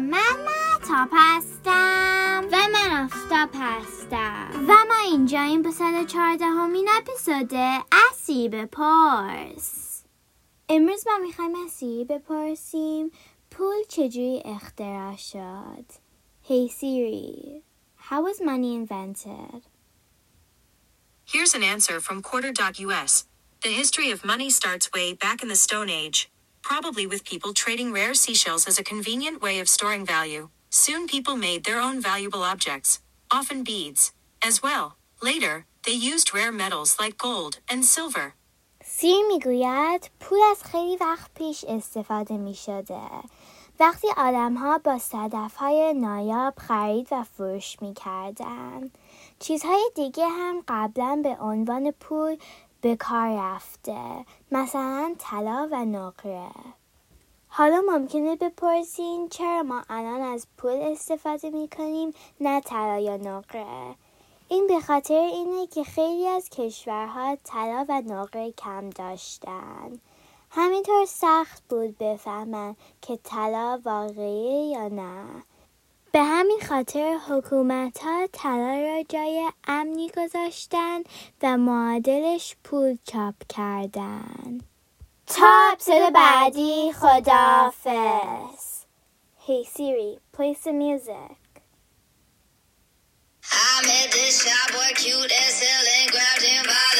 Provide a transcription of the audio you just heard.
من مهتاب هستم و من آفتاب هستم و ما اینجا این به صد چهارده همین اپیزود اسی بپرس امروز ما می‌خوایم اسی بپرسیم. پول چجوری اختراع شد؟ Hey Siri, how was money invented? Here's an answer from Quarter.us. The history of money starts way back in the Stone Age, probably with people trading rare seashells as a convenient way of storing value. Soon people made their own valuable objects, often beads, as well. Later, they used rare metals like gold and silver. سیر می‌گوید پول از خیلی وقت پیش استفاده می شده. وقتی آدم ها با صدف های نایاب خرید و فروش می کردن. چیزهای دیگه هم قبلا به عنوان پول به کار رفته. مثلا طلا و نقره. حالا ممکنه بپرسین چرا ما الان از پول استفاده می کنیم نه طلا یا نقره. این به خاطر اینه که خیلی از کشورها طلا و نقره کم داشتن. همینطور سخت بود بفهمن که طلا واقعی یا نه. به همین خاطر حکومت ها طلا را جای امنی گذاشتن و معادلش پول چاپ کردن. تا اپیزود بعدی خدافز Hey Siri, play some music. I met this shy boy cute as hell and grabbed him by